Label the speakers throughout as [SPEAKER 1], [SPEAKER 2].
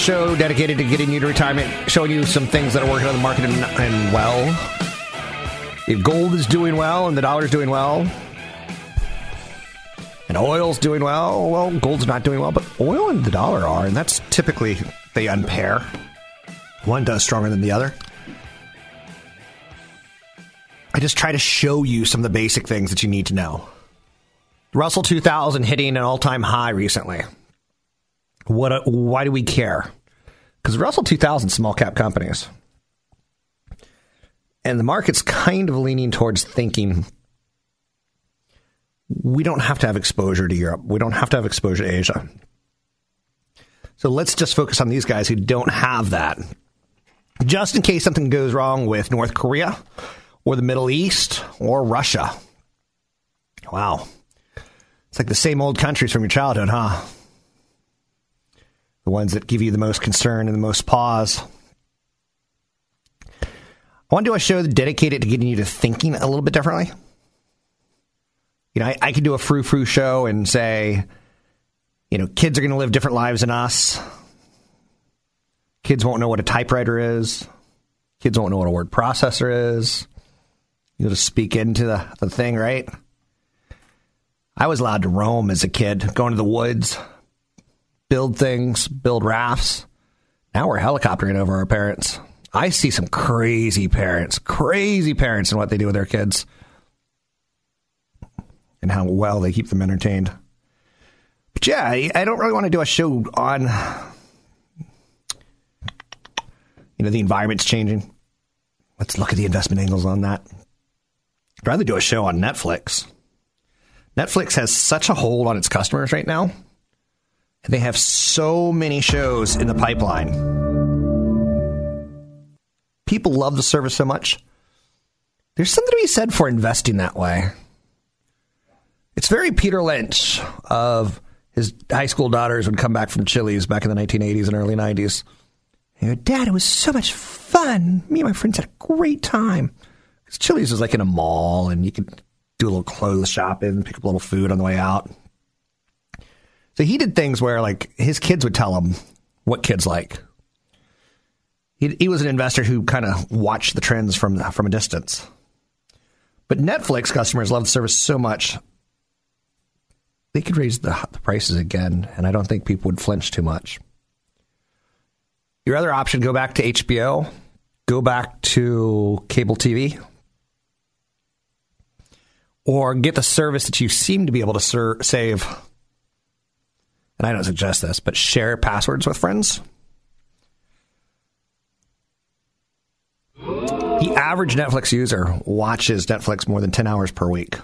[SPEAKER 1] Show dedicated to getting you to retirement, showing you some things that are working on the market and, and well. If gold is doing well and the dollar is doing well, and oil's doing well, well, gold's not doing well, but oil and the dollar are, and that's typically they unpair. One does stronger than the other. I just try to show you some of the basic things that you need to know. Russell 2000 hitting an all-time high recently. What? Uh, why do we care? Because Russell 2000 small cap companies, and the market's kind of leaning towards thinking we don't have to have exposure to Europe. We don't have to have exposure to Asia. So let's just focus on these guys who don't have that. Just in case something goes wrong with North Korea or the Middle East or Russia. Wow. It's like the same old countries from your childhood, huh? The ones that give you the most concern and the most pause. I want to do a show dedicated to getting you to thinking a little bit differently. You know, I, I could do a frou frou show and say, you know, kids are going to live different lives than us. Kids won't know what a typewriter is. Kids won't know what a word processor is. You'll just speak into the, the thing, right? I was allowed to roam as a kid, going to the woods, build things, build rafts. Now we're helicoptering over our parents. I see some crazy parents, crazy parents, and what they do with their kids and how well they keep them entertained. But yeah, I, don't really want to do a show on, you know, the environment's changing. Let's look at the investment angles on that. I'd rather do a show on Netflix. Netflix has such a hold on its customers right now. They have so many shows in the pipeline. People love the service so much. There's something to be said for investing that way. It's very Peter Lynch of his high school daughters would come back from Chili's back in the 1980s and early 90s. And go, Dad, it was so much fun. Me and my friends had a great time. Because Chili's was like in a mall and you could do a little clothes shopping, pick up a little food on the way out. So he did things where like his kids would tell him what kids like. He, he was an investor who kind of watched the trends from from a distance. But Netflix customers love the service so much they could raise the, the prices again, and I don't think people would flinch too much. Your other option: go back to HBO, go back to cable TV, or get the service that you seem to be able to save. And I don't suggest this, but share passwords with friends. The average Netflix user watches Netflix more than 10 hours per week,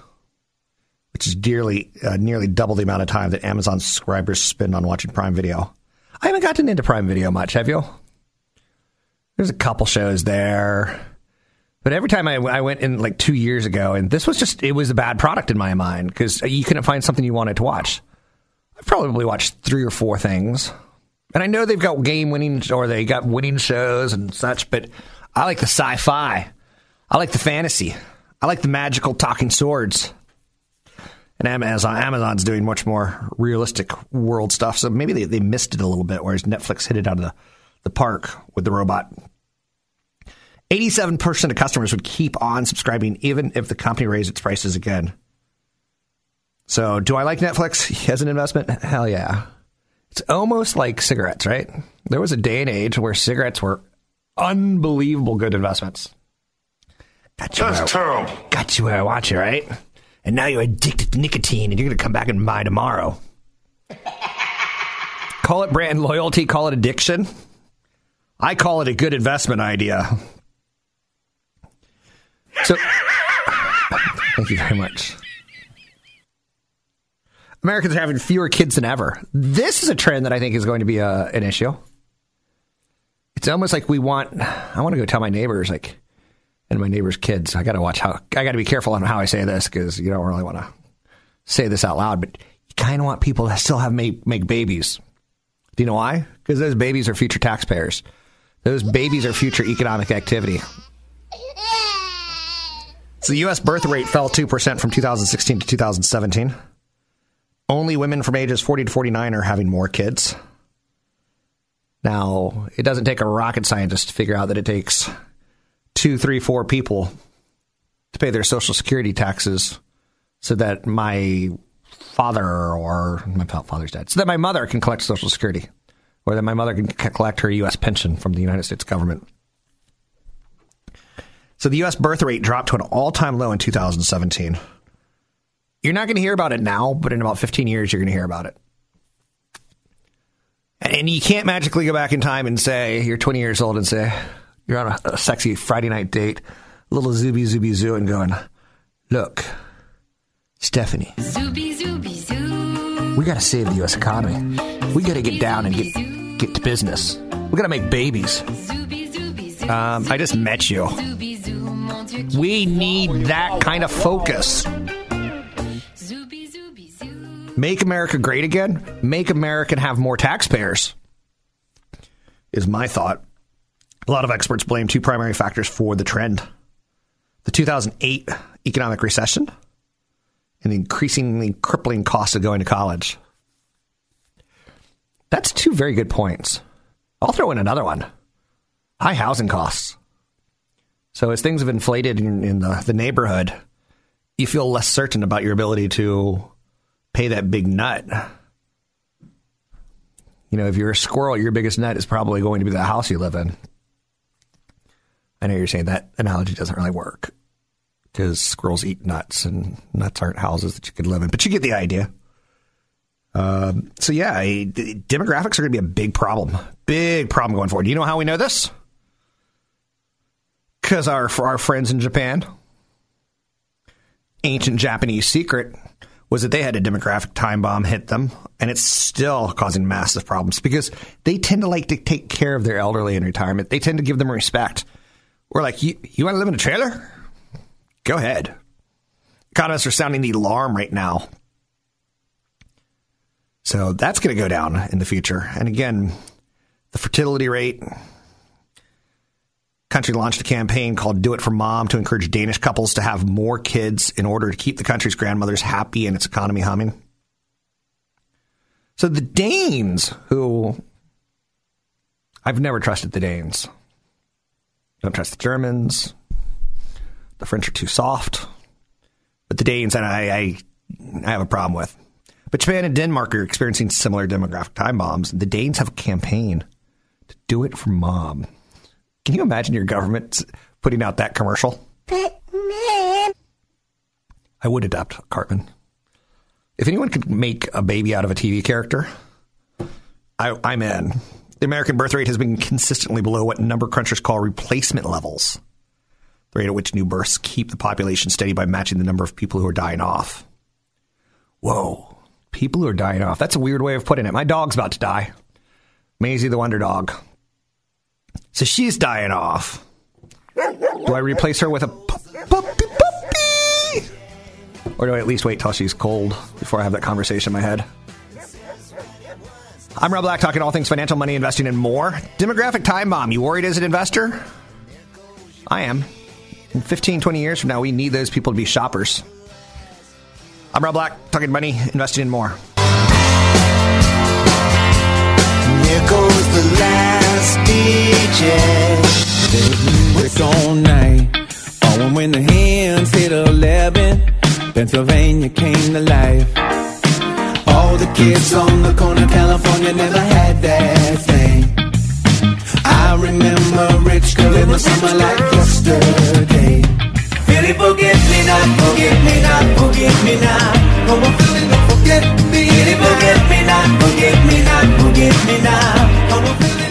[SPEAKER 1] which is dearly, uh, nearly double the amount of time that Amazon subscribers spend on watching Prime Video. I haven't gotten into Prime Video much, have you? There's a couple shows there. But every time I, I went in like two years ago, and this was just, it was a bad product in my mind because you couldn't find something you wanted to watch. I've probably watched three or four things. And I know they've got game winning or they got winning shows and such, but I like the sci fi. I like the fantasy. I like the magical talking swords. And Amazon, Amazon's doing much more realistic world stuff. So maybe they, they missed it a little bit, whereas Netflix hit it out of the, the park with the robot. 87% of customers would keep on subscribing even if the company raised its prices again. So, do I like Netflix as an investment? Hell yeah. It's almost like cigarettes, right? There was a day and age where cigarettes were unbelievable good investments. Got you
[SPEAKER 2] That's
[SPEAKER 1] where,
[SPEAKER 2] terrible.
[SPEAKER 1] Got you where I want you, right? And now you're addicted to nicotine and you're going to come back and buy tomorrow. call it brand loyalty, call it addiction. I call it a good investment idea. So, thank you very much. Americans are having fewer kids than ever. This is a trend that I think is going to be a, an issue. It's almost like we want. I want to go tell my neighbors, like, and my neighbors' kids. I got to watch how. I got to be careful on how I say this because you don't really want to say this out loud. But you kind of want people to still have make make babies. Do you know why? Because those babies are future taxpayers. Those babies are future economic activity. So the U.S. birth rate fell 2% from 2016 to 2017. Only women from ages 40 to 49 are having more kids. Now, it doesn't take a rocket scientist to figure out that it takes two, three, four people to pay their Social Security taxes so that my father or my father's dead, so that my mother can collect Social Security or that my mother can collect her U.S. pension from the United States government. So the U.S. birth rate dropped to an all time low in 2017. You're not going to hear about it now, but in about 15 years, you're going to hear about it. And you can't magically go back in time and say, you're 20 years old and say, you're on a, a sexy Friday night date, little zooby zooby zoo, and going, look, Stephanie, zooby zooby zoo. we got to save the U.S. economy. We got to get down and get, get to business. We got to make babies. Um, I just met you. We need that kind of focus. Make America great again. Make America have more taxpayers. Is my thought. A lot of experts blame two primary factors for the trend the 2008 economic recession and the increasingly crippling cost of going to college. That's two very good points. I'll throw in another one high housing costs. So, as things have inflated in, in the, the neighborhood, you feel less certain about your ability to pay that big nut. You know, if you're a squirrel, your biggest nut is probably going to be the house you live in. I know you're saying that analogy doesn't really work because squirrels eat nuts and nuts aren't houses that you could live in, but you get the idea. Um, so, yeah, demographics are going to be a big problem. Big problem going forward. Do you know how we know this? Because our, our friends in Japan, ancient Japanese secret was that they had a demographic time bomb hit them, and it's still causing massive problems because they tend to like to take care of their elderly in retirement. They tend to give them respect. We're like, you, you want to live in a trailer? Go ahead. Economists are sounding the alarm right now. So that's going to go down in the future. And again, the fertility rate. Country launched a campaign called Do It for Mom to encourage Danish couples to have more kids in order to keep the country's grandmothers happy and its economy humming. So the Danes, who I've never trusted the Danes. Don't trust the Germans. The French are too soft. But the Danes, and I, I, I have a problem with. But Japan and Denmark are experiencing similar demographic time bombs. The Danes have a campaign to do it for mom. Can you imagine your government putting out that commercial? I would adopt Cartman. If anyone could make a baby out of a TV character, I, I'm in. The American birth rate has been consistently below what number crunchers call replacement levels, the rate at which new births keep the population steady by matching the number of people who are dying off. Whoa, people who are dying off. That's a weird way of putting it. My dog's about to die. Maisie the Wonder Dog. So she's dying off. Do I replace her with a puppy puppy? Or do I at least wait till she's cold before I have that conversation in my head? I'm Rob Black, talking all things financial, money, investing, and more. Demographic time bomb. You worried as an investor? I am. In 15, 20 years from now, we need those people to be shoppers. I'm Rob Black, talking money, investing, and more.
[SPEAKER 2] Here goes the last DJ.
[SPEAKER 3] Music all night. Oh, and when the hands hit 11, Pennsylvania came to life. All the kids on the corner, California never had that thing. I remember rich girl in the summer like yesterday. Philly, forget me not, forget me not, forget me not. Oh, I'm feeling don't forget me. Philly, forget me not, forget me not, forget me now. Oh, I'm feeling.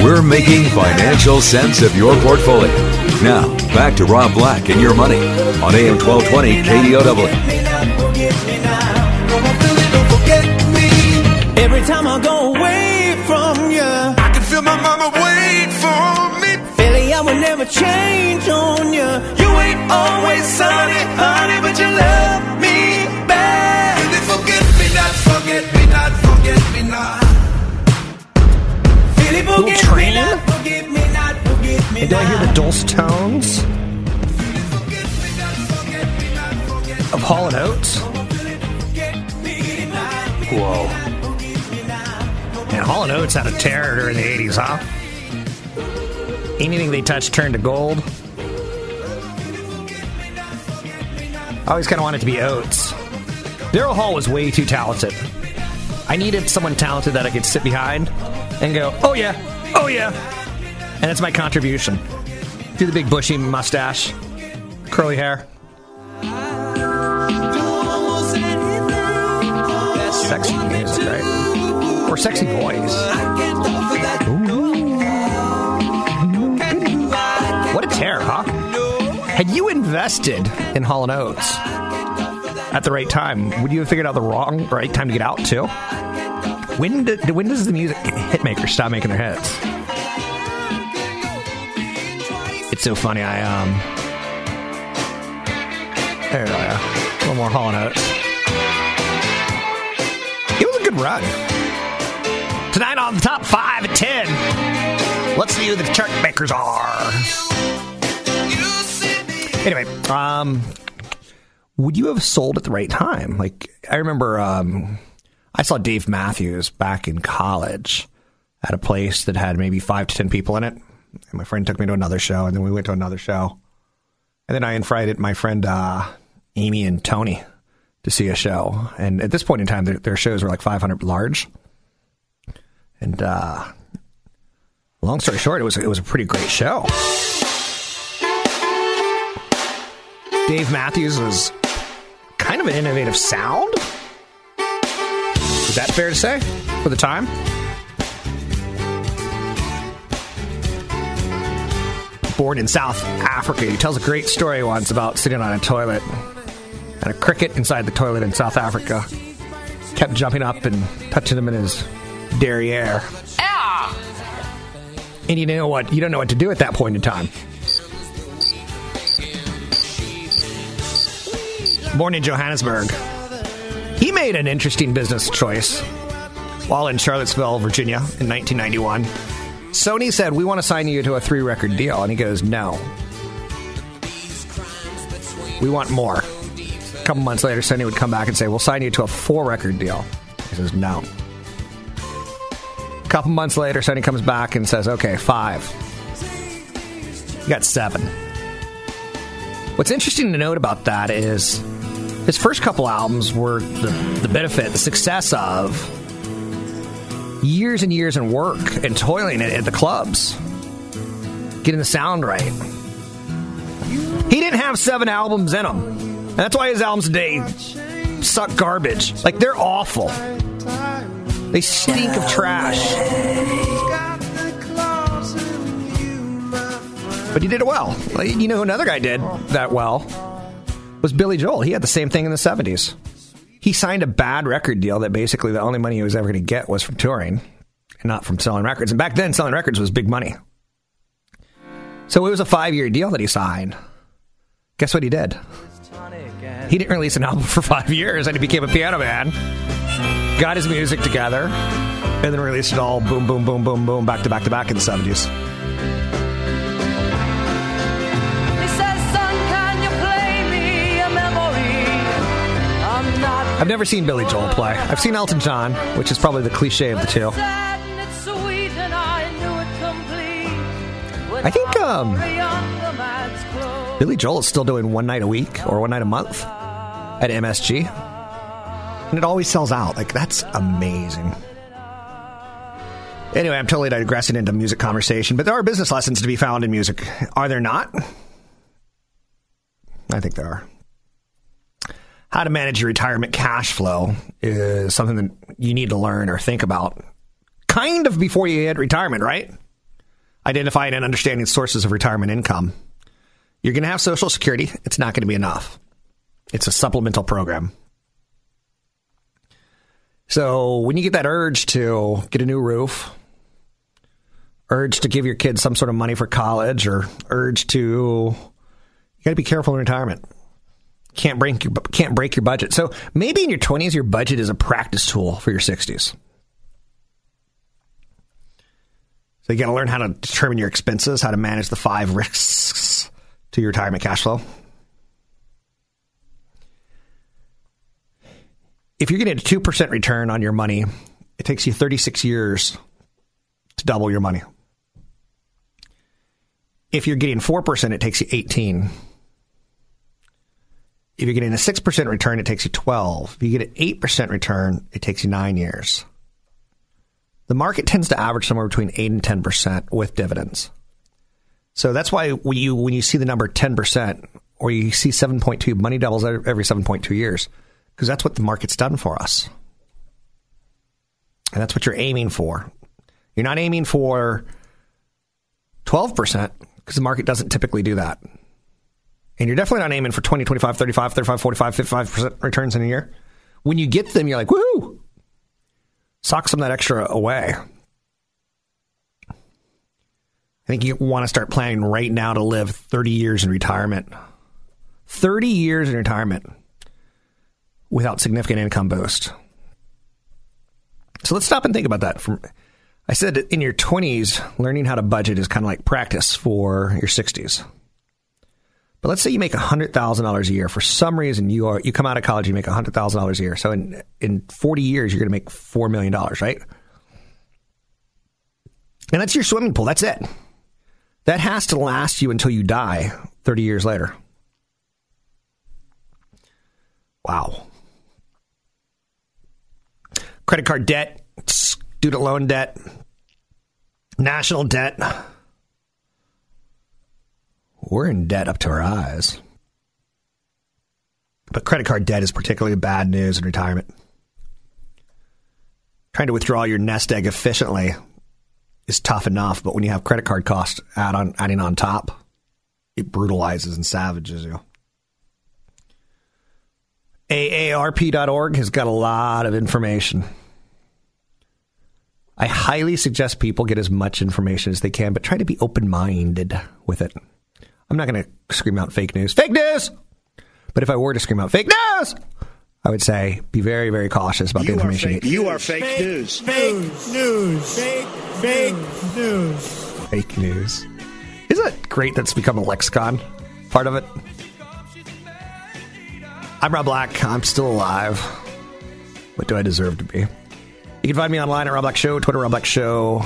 [SPEAKER 4] We're making financial sense of your portfolio. Now, back to Rob Black and your money on AM 1220 KDOW.
[SPEAKER 3] Every time I go away from you, I can feel my mama wait for me. Philly, I will never change on you. You ain't always sunny, honey, but you love me
[SPEAKER 1] Had a terror during the 80s, huh? Anything they touched turned to gold. I always kind of wanted to be Oates. Daryl Hall was way too talented. I needed someone talented that I could sit behind and go, oh yeah, oh yeah. And that's my contribution. Do the big bushy mustache, curly hair. Right? Or sexy voice. What a tear, huh? Had you invested in Hall Oates at the right time, would you have figured out the wrong right time to get out too? When do, when does the music hitmaker stop making their hits? It's so funny. I um, there we go. A little more Hall Oates. It was a good run. Tonight on the top five at ten. Let's see who the chart makers are. Anyway, um, would you have sold at the right time? Like I remember, um, I saw Dave Matthews back in college at a place that had maybe five to ten people in it. And my friend took me to another show, and then we went to another show. And then I invited my friend uh, Amy and Tony to see a show. And at this point in time, their, their shows were like 500 large. And uh, long story short, it was it was a pretty great show. Dave Matthews was kind of an innovative sound. Is that fair to say for the time? Born in South Africa, he tells a great story once about sitting on a toilet and a cricket inside the toilet in South Africa kept jumping up and touching him in his derriere. And you know what? You don't know what to do at that point in time. Born in Johannesburg, he made an interesting business choice while in Charlottesville, Virginia in 1991. Sony said, We want to sign you to a three record deal. And he goes, No. We want more. A couple months later, Sony would come back and say, We'll sign you to a four record deal. He says, No. Couple months later, Sony comes back and says, Okay, five. You got seven. What's interesting to note about that is his first couple albums were the, the benefit, the success of years and years and work and toiling at, at the clubs, getting the sound right. He didn't have seven albums in him. And that's why his albums today suck garbage. Like, they're awful. They stink of trash. But he did it well. You know another guy did that well? Was Billy Joel. He had the same thing in the 70s. He signed a bad record deal that basically the only money he was ever going to get was from touring and not from selling records. And back then, selling records was big money. So it was a five year deal that he signed. Guess what he did? He didn't release an album for five years and he became a piano man. Got his music together and then released it all boom, boom, boom, boom, boom, back to back to back in the 70s.
[SPEAKER 5] He says, son, can you play me a memory? I'm not
[SPEAKER 1] I've never seen Billy Joel play. I've seen Elton John, which is probably the cliche of the two.
[SPEAKER 5] sad and it's sweet and I knew it complete. When
[SPEAKER 1] I think, um,
[SPEAKER 5] a younger man's clothes.
[SPEAKER 1] Billy Joel is still doing one night a week or one night a month at MSG. And it always sells out. Like, that's amazing. Anyway, I'm totally digressing into music conversation, but there are business lessons to be found in music. Are there not? I think there are. How to manage your retirement cash flow is something that you need to learn or think about kind of before you hit retirement, right? Identifying and understanding sources of retirement income. You're going to have Social Security. It's not going to be enough. It's a supplemental program. So when you get that urge to get a new roof, urge to give your kids some sort of money for college, or urge to, you got to be careful in retirement. Can't break your can't break your budget. So maybe in your 20s, your budget is a practice tool for your 60s. So you got to learn how to determine your expenses, how to manage the five risks to your retirement cash flow. If you're getting a 2% return on your money, it takes you 36 years to double your money. If you're getting 4%, it takes you 18. If you're getting a 6% return, it takes you 12. If you get an 8% return, it takes you 9 years. The market tends to average somewhere between 8 and 10% with dividends. So that's why when you when you see the number 10% or you see 7.2 money doubles every 7.2 years because that's what the market's done for us. And that's what you're aiming for. You're not aiming for 12% because the market doesn't typically do that. And you're definitely not aiming for 20, 25, 35, 35, 45, 55% returns in a year. When you get them, you're like, woohoo! Sock some of that extra away. I think you want to start planning right now to live 30 years in retirement. 30 years in retirement without significant income boost. So let's stop and think about that. From I said in your 20s, learning how to budget is kind of like practice for your 60s. But let's say you make $100,000 a year. For some reason, you are you come out of college, you make $100,000 a year. So in in 40 years, you're going to make $4 million, right? And that's your swimming pool. That's it. That has to last you until you die 30 years later. Wow. Credit card debt, student loan debt, national debt. We're in debt up to our eyes. But credit card debt is particularly bad news in retirement. Trying to withdraw your nest egg efficiently is tough enough, but when you have credit card costs add on, adding on top, it brutalizes and savages you. AARP.org has got a lot of information. I highly suggest people get as much information as they can, but try to be open minded with it. I'm not going to scream out fake news. Fake news! But if I were to scream out fake news, I would say be very, very cautious about the information.
[SPEAKER 6] You are fake news. Fake news. Fake, fake news.
[SPEAKER 1] Fake news. Isn't it great that's become a lexicon? Part of it. I'm Rob Black. I'm still alive. What do I deserve to be? You can find me online at Rob Black Show, Twitter Rob Black Show.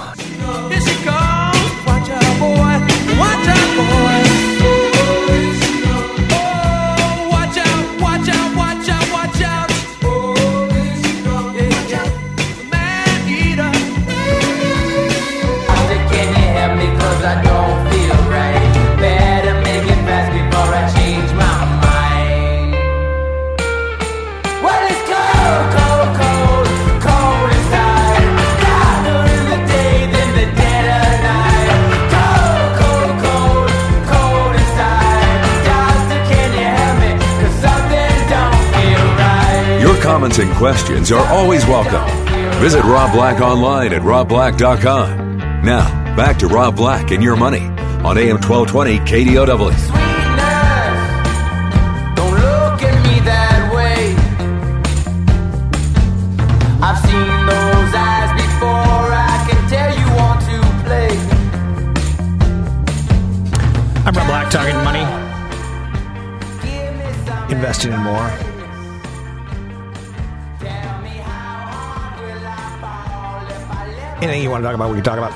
[SPEAKER 4] Comments and questions are always welcome. Visit Rob Black online at robblack.com. Now, back to Rob Black and your money on AM 1220 KDOW.
[SPEAKER 7] Don't look at me that way. I've seen those eyes before. I can tell you want to play.
[SPEAKER 1] I'm Rob Black, talking money, investing in more. You want to talk about, we can talk about.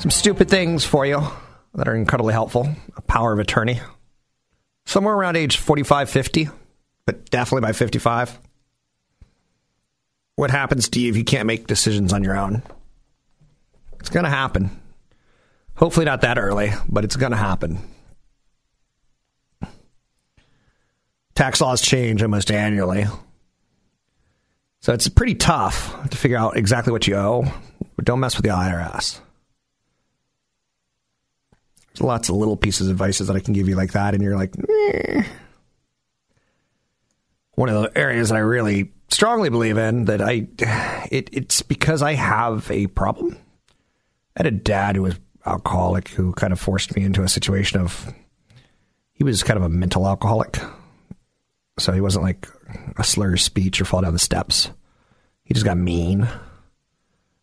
[SPEAKER 1] Some stupid things for you that are incredibly helpful. A power of attorney. Somewhere around age 45, 50, but definitely by 55. What happens to you if you can't make decisions on your own? It's going to happen. Hopefully, not that early, but it's going to happen. Tax laws change almost annually. So it's pretty tough to figure out exactly what you owe, but don't mess with the IRS. There's lots of little pieces of advice that I can give you like that, and you're like, "Meh." one of the areas that I really strongly believe in that I, it, it's because I have a problem. I had a dad who was alcoholic who kind of forced me into a situation of, he was kind of a mental alcoholic. So he wasn't like a slur speech or fall down the steps. He just got mean.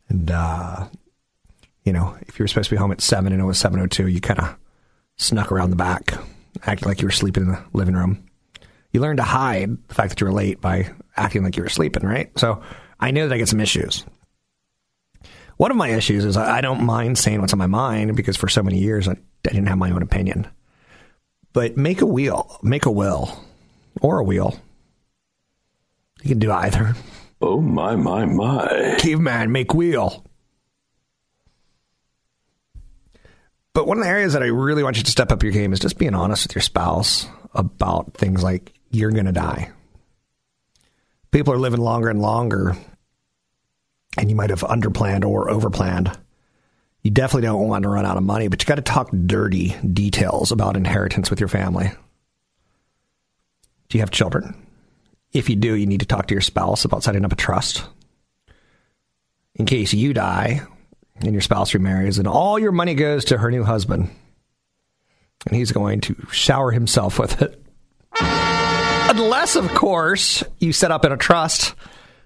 [SPEAKER 1] And, uh, you know, if you were supposed to be home at 7 and it was 7.02, you kind of snuck around the back, acting like you were sleeping in the living room. You learn to hide the fact that you were late by acting like you were sleeping, right? So I know that I get some issues. One of my issues is I don't mind saying what's on my mind because for so many years I, I didn't have my own opinion. But make a wheel, make a will, or a wheel. You can do either.
[SPEAKER 8] Oh my my my.
[SPEAKER 1] Caveman, make wheel. But one of the areas that I really want you to step up your game is just being honest with your spouse about things like you're going to die. People are living longer and longer, and you might have underplanned or overplanned. You definitely don't want to run out of money, but you got to talk dirty details about inheritance with your family. Do you have children? If you do, you need to talk to your spouse about setting up a trust. In case you die and your spouse remarries, and all your money goes to her new husband, and he's going to shower himself with it. Unless, of course, you set up in a trust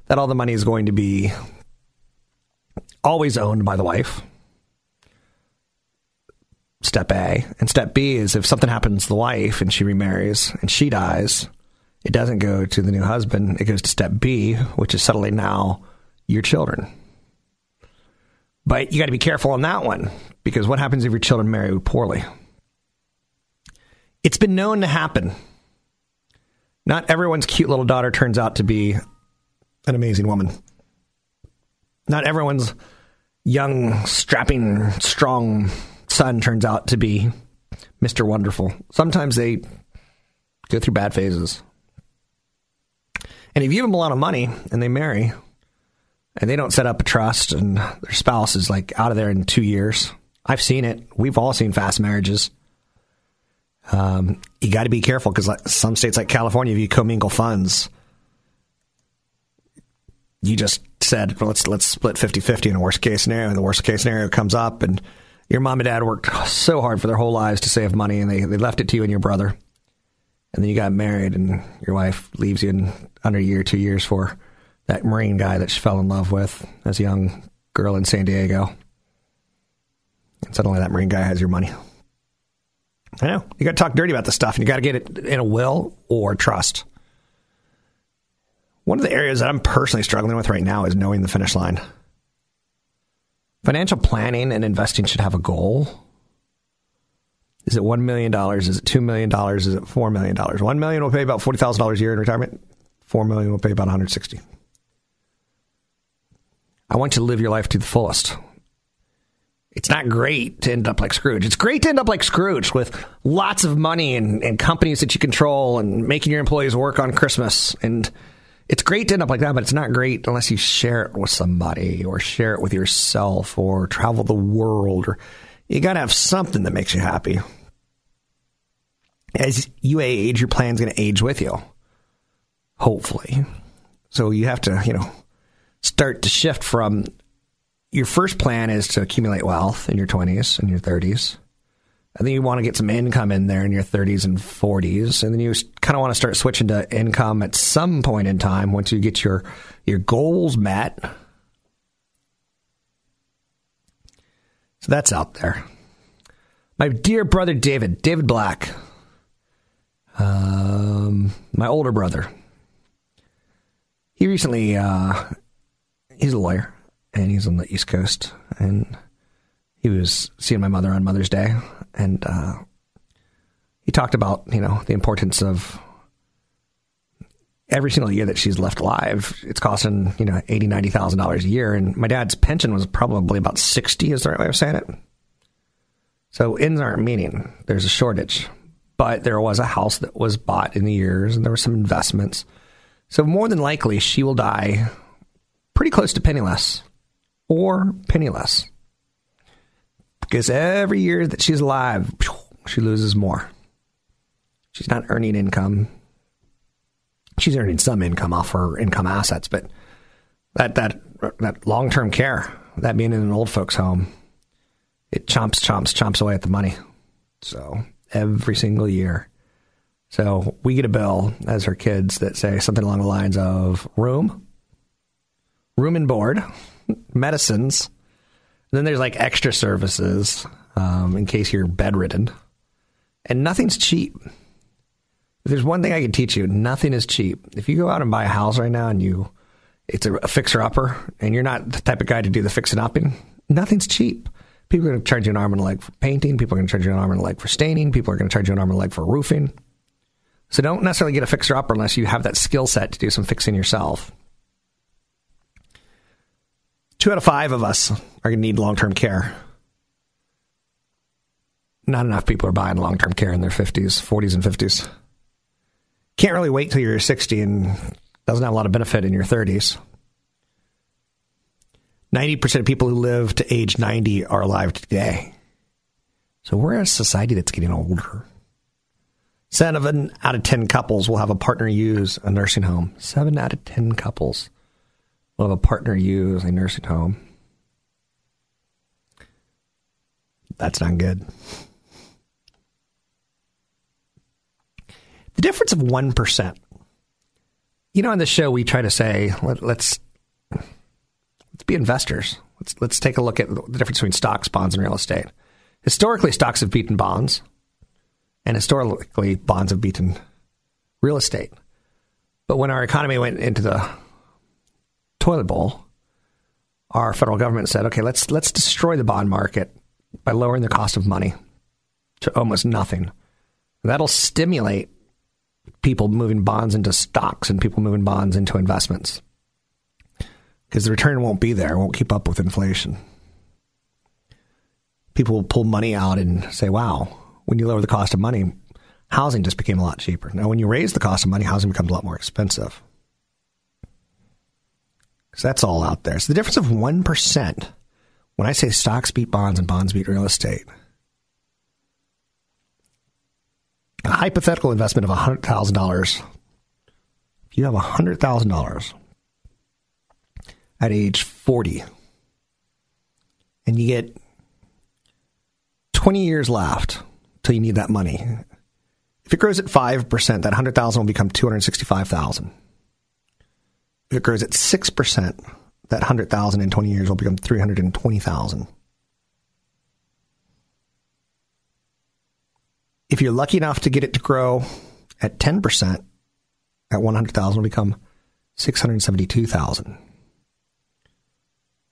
[SPEAKER 1] that all the money is going to be always owned by the wife. Step A. And step B is if something happens to the wife and she remarries and she dies, it doesn't go to the new husband. It goes to step B, which is suddenly now your children. But you got to be careful on that one because what happens if your children marry poorly? It's been known to happen. Not everyone's cute little daughter turns out to be an amazing woman. Not everyone's young, strapping, strong son turns out to be Mr. Wonderful. Sometimes they go through bad phases. And if you give them a lot of money and they marry and they don't set up a trust and their spouse is like out of there in two years, I've seen it. We've all seen fast marriages. Um, you got to be careful because like some states like California, if you commingle funds, you just said, well, let's let's split 50-50 in a worst case scenario. And the worst case scenario comes up and your mom and dad worked so hard for their whole lives to save money and they, they left it to you and your brother. And then you got married and your wife leaves you in under a year, two years for that Marine guy that she fell in love with as a young girl in San Diego. And suddenly that Marine guy has your money. I know. You got to talk dirty about this stuff and you got to get it in a will or trust. One of the areas that I'm personally struggling with right now is knowing the finish line. Financial planning and investing should have a goal. Is it $1 million? Is it $2 million? Is it $4 million? 1 million will pay about $40,000 a year in retirement. 4 million will pay about 160 I want you to live your life to the fullest. It's not great to end up like Scrooge. It's great to end up like Scrooge with lots of money and, and companies that you control and making your employees work on Christmas. And it's great to end up like that, but it's not great unless you share it with somebody or share it with yourself or travel the world or you got to have something that makes you happy. As you age, your plan's going to age with you. Hopefully. So you have to, you know, start to shift from your first plan is to accumulate wealth in your 20s and your 30s. And then you want to get some income in there in your 30s and 40s. And then you kind of want to start switching to income at some point in time once you get your, your goals met. So that's out there. My dear brother David, David Black, um, my older brother. He recently, uh, he's a lawyer and he's on the East Coast. And he was seeing my mother on Mother's Day. And uh, he talked about, you know, the importance of every single year that she's left alive, it's costing, you know, eighty, ninety thousand dollars a year. And my dad's pension was probably about sixty, is the right way of saying it. So ends aren't meeting. There's a shortage. But there was a house that was bought in the years and there were some investments. So more than likely she will die pretty close to penniless or penniless. Because every year that she's alive, she loses more. She's not earning income. She's earning some income off her income assets, but that that that long term care, that being in an old folks' home, it chomps, chomps, chomps away at the money. So every single year. So we get a bill as her kids that say something along the lines of room, room and board, medicines. Then there's like extra services um, in case you're bedridden. And nothing's cheap. If there's one thing I can teach you, nothing is cheap. If you go out and buy a house right now and you, it's a, a fixer upper, and you're not the type of guy to do the fixing upping, nothing's cheap. People are going to charge you an arm and a leg for painting. People are going to charge you an arm and a leg for staining. People are going to charge you an arm and a leg for roofing. So don't necessarily get a fixer upper unless you have that skill set to do some fixing yourself. Two out of five of us are going to need long term care. Not enough people are buying long term care in their 50s, 40s, and 50s. Can't really wait till you're 60 and doesn't have a lot of benefit in your 30s. 90% of people who live to age 90 are alive today. So we're in a society that's getting older. Seven out of 10 couples will have a partner use a nursing home. Seven out of 10 couples will have a partner use a nursing home. That's not good. The difference of 1%. You know, on the show, we try to say, let, let's let's be investors. Let's let's take a look at the difference between stocks, bonds, and real estate. Historically, stocks have beaten bonds, and historically, bonds have beaten real estate. But when our economy went into the toilet bowl, our federal government said, "Okay, let's let's destroy the bond market by lowering the cost of money to almost nothing. That'll stimulate people moving bonds into stocks and people moving bonds into investments." because the return won't be there, won't keep up with inflation. People will pull money out and say, wow, when you lower the cost of money, housing just became a lot cheaper. Now, when you raise the cost of money, housing becomes a lot more expensive. So that's all out there. So the difference of 1%, when I say stocks beat bonds and bonds beat real estate, a hypothetical investment of $100,000, if you have $100,000, at age 40 and you get 20 years left till you need that money. If it grows at 5%, that 100,000 will become 265,000. If it grows at 6%, that 100,000 in 20 years will become 320,000. If you're lucky enough to get it to grow at 10%, at 100,000 will become 672,000.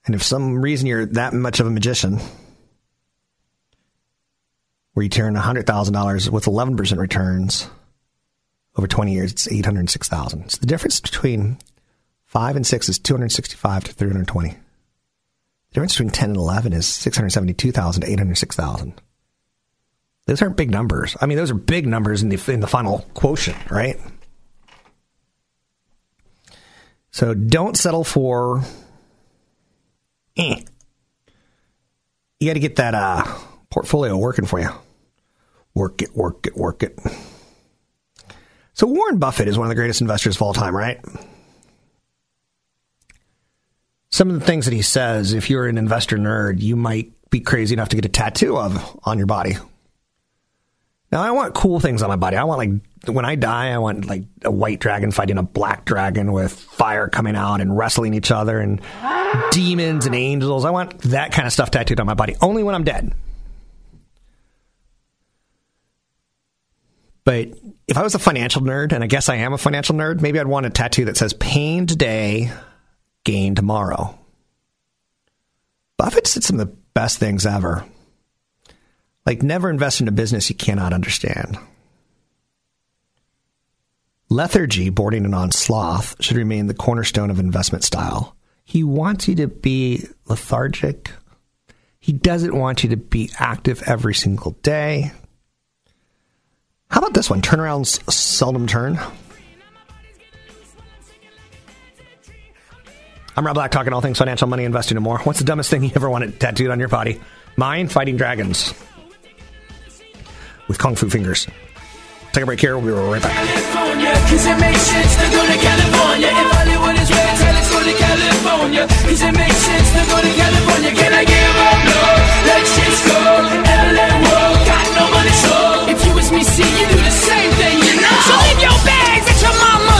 [SPEAKER 1] And if some reason you're that much of a magician, where you turn $100,000 with 11% returns over 20 years, it's 806,000. So the difference between 5 and 6 is 265 to 320. The difference between 10 and 11 is 672,000 to 806,000. Those aren't big numbers. I mean, those are big numbers in the in the final quotient, right? So don't settle for eh. You got to get that uh, portfolio working for you. Work it, work it, work it. So Warren Buffett is one of the greatest investors of all time, right? Some of the things that he says, if you're an investor nerd, you might be crazy enough to get a tattoo of on your body. Now, I want cool things on my body. I want like when I die, I want like a white dragon fighting a black dragon with fire coming out and wrestling each other and demons and angels. I want that kind of stuff tattooed on my body. Only when I'm dead. But if I was a financial nerd, and I guess I am a financial nerd, maybe I'd want a tattoo that says pain today, gain tomorrow. Buffett said some of the best things ever. Like, never invest in a business you cannot understand. Lethargy, boarding and on sloth, should remain the cornerstone of investment style. He wants you to be lethargic. He doesn't want you to be active every single day. How about this one? Turnarounds seldom turn. I'm Rob Black, talking all things financial, money, investing, and more. What's the dumbest thing you ever wanted tattooed on your body? Mine, fighting dragons with kung fu fingers. Take a break here. We'll be right back.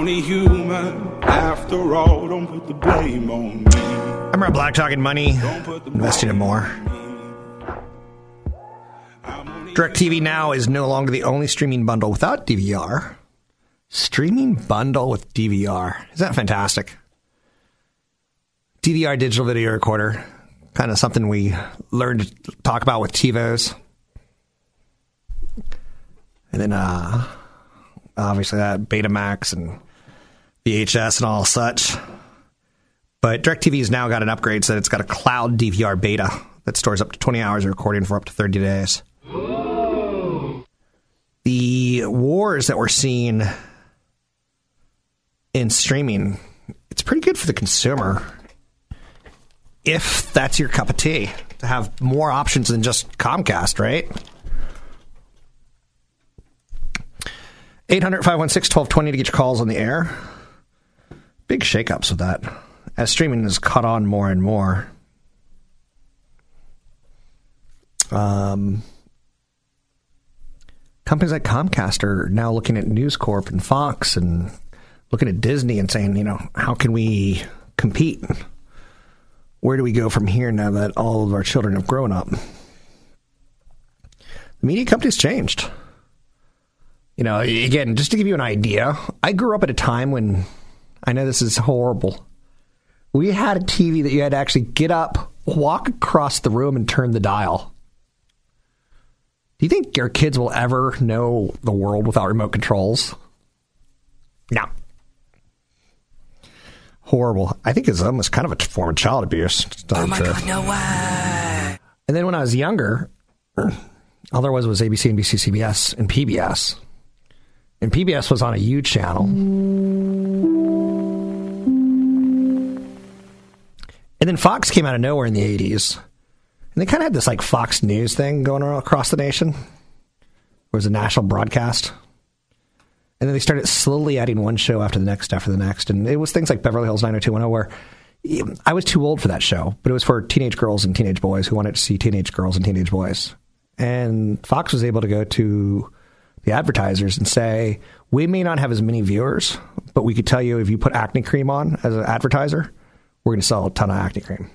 [SPEAKER 9] Only human after all. Don't put the blame on me.
[SPEAKER 1] I'm Rob Black, talking money, investing, and more. DirecTV Now is no longer the only streaming bundle without DVR. Streaming bundle with DVR. Isn't that fantastic? DVR digital video recorder. Kind of something we learned to talk about with TiVos. And then, uh, obviously, that Betamax and VHS and all such. But DirecTV has now got an upgrade so that it's got a cloud DVR beta that stores up to 20 hours of recording for up to 30 days. The wars that we're seeing in streaming, it's pretty good for the consumer if that's your cup of tea to have more options than just Comcast, right? 800 516 1220 to get your calls on the air. Big shakeups with that as streaming has caught on more and more. Um, companies like Comcast are now looking at News Corp and Fox and looking at Disney and saying, you know, how can we compete? Where do we go from here now that all of our children have grown up? The media companies changed. You know, again, just to give you an idea, I grew up at a time when I know this is horrible. We had a TV that you had to actually get up, walk across the room, and turn the dial. Do you think your kids will ever know the world without remote controls? No. Horrible. I think it's almost kind of a form of child abuse.
[SPEAKER 7] Oh my
[SPEAKER 1] truth.
[SPEAKER 7] god, no way.
[SPEAKER 1] And then when I was younger, all there was was ABC, NBC, CBS, and PBS. And PBS was on a U channel. And then Fox came out of nowhere in the 80s. And they kind of had this like Fox News thing going on across the nation. It was a national broadcast. And then they started slowly adding one show after the next after the next. And it was things like Beverly Hills 90210 where I was too old for that show, but it was for teenage girls and teenage boys who wanted to see teenage girls and teenage boys. And Fox was able to go to the advertisers and say, we may not have as many viewers, but we could tell you if you put acne cream on as an advertiser, we're going to sell a ton of acne cream.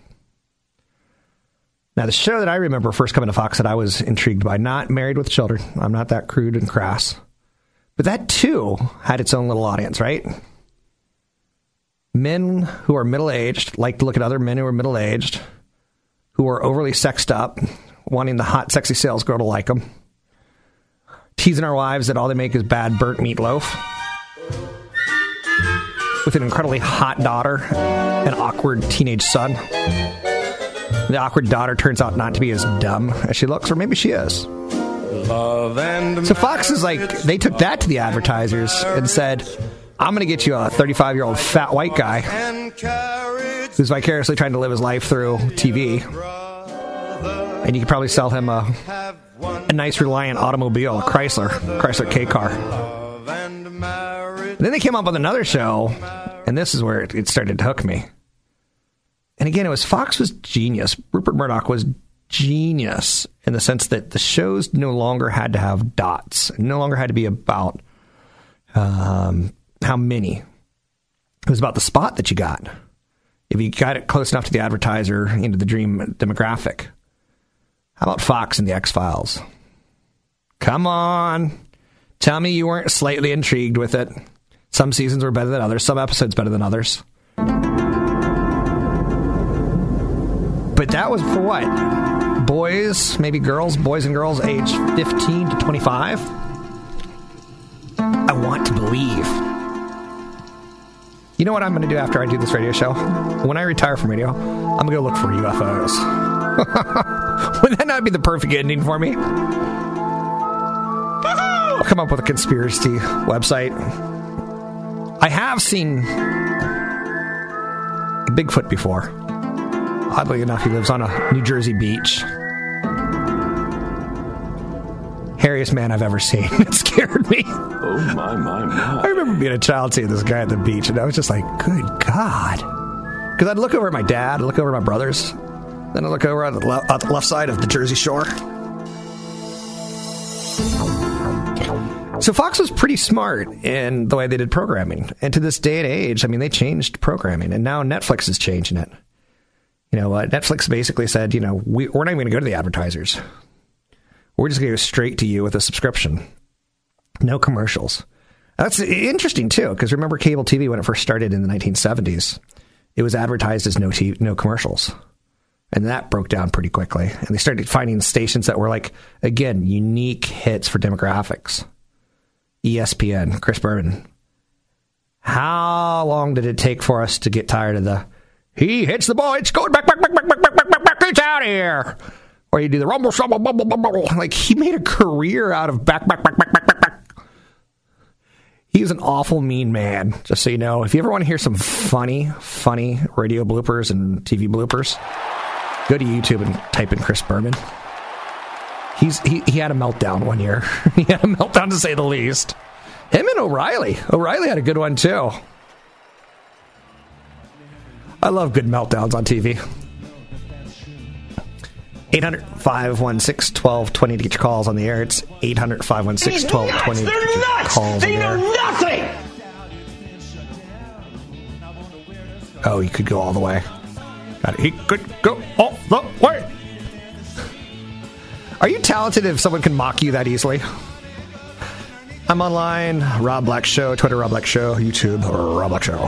[SPEAKER 1] Now, the show that I remember first coming to Fox that I was intrigued by, not Married with Children. I'm not that crude and crass. But that too had its own little audience, right? Men who are middle aged like to look at other men who are middle aged, who are overly sexed up, wanting the hot, sexy sales girl to like them, teasing our wives that all they make is bad burnt meatloaf, with an incredibly hot daughter an awkward teenage son. The awkward daughter turns out not to be as dumb as she looks, or maybe she is. So Fox is like, they took that to the advertisers and said, I'm going to get you a 35 year old fat white guy who's vicariously trying to live his life through TV. And you could probably sell him a, a nice Reliant automobile, a Chrysler, Chrysler K car. Then they came up with another show, and this is where it, it started to hook me. And again, it was Fox was genius. Rupert Murdoch was genius in the sense that the shows no longer had to have dots, no longer had to be about um, how many. It was about the spot that you got. If you got it close enough to the advertiser into the dream demographic. How about Fox and the X Files? Come on. Tell me you weren't slightly intrigued with it. Some seasons were better than others, some episodes better than others. But that was for what? Boys, maybe girls, boys and girls age 15 to 25? I want to believe. You know what I'm going to do after I do this radio show? When I retire from radio, I'm going to go look for UFOs. Would that not be the perfect ending for me? I'll come up with a conspiracy website. I have seen Bigfoot before. Oddly enough, he lives on a New Jersey beach. Hairiest man I've ever seen. It scared me.
[SPEAKER 8] Oh my my my.
[SPEAKER 1] I remember being a child seeing this guy at the beach, and I was just like, good God. Because I'd look over at my dad, I'd look over at my brothers, then I'd look over at the, le- at the left side of the Jersey Shore. So Fox was pretty smart in the way they did programming. And to this day and age, I mean, they changed programming, and now Netflix is changing it. You know, uh, Netflix basically said, you know, we, we're not even going to go to the advertisers. We're just going to go straight to you with a subscription. No commercials. That's interesting too, because remember cable TV when it first started in the 1970s, it was advertised as no TV, no commercials, and that broke down pretty quickly. And they started finding stations that were like again unique hits for demographics. E ESPN, Chris Berman. How long did it take for us to get tired of the he hits the ball, it's going back, back, back, back, back, back, back, back, back, it's out here. Or you do the rumble, rumble, bubble, bubble. Like he made a career out of back, back, back, back, back, back, back. He's an awful mean man, just so you know. If you ever want to hear some funny, funny radio bloopers and TV bloopers, go to YouTube and type in Chris Berman. He's he, he had a meltdown one year. he had a meltdown to say the least. Him and O'Reilly. O'Reilly had a good one too. I love good meltdowns on TV. 800 516 1220 to get your calls on the air. It's 800 516 1220 to get your calls on the air.
[SPEAKER 9] nothing!
[SPEAKER 1] Oh, he could go all the way. He could go all the way. Are you talented if someone can mock you that easily? I'm online, Rob Black Show, Twitter Rob Black Show, YouTube Rob Black Show.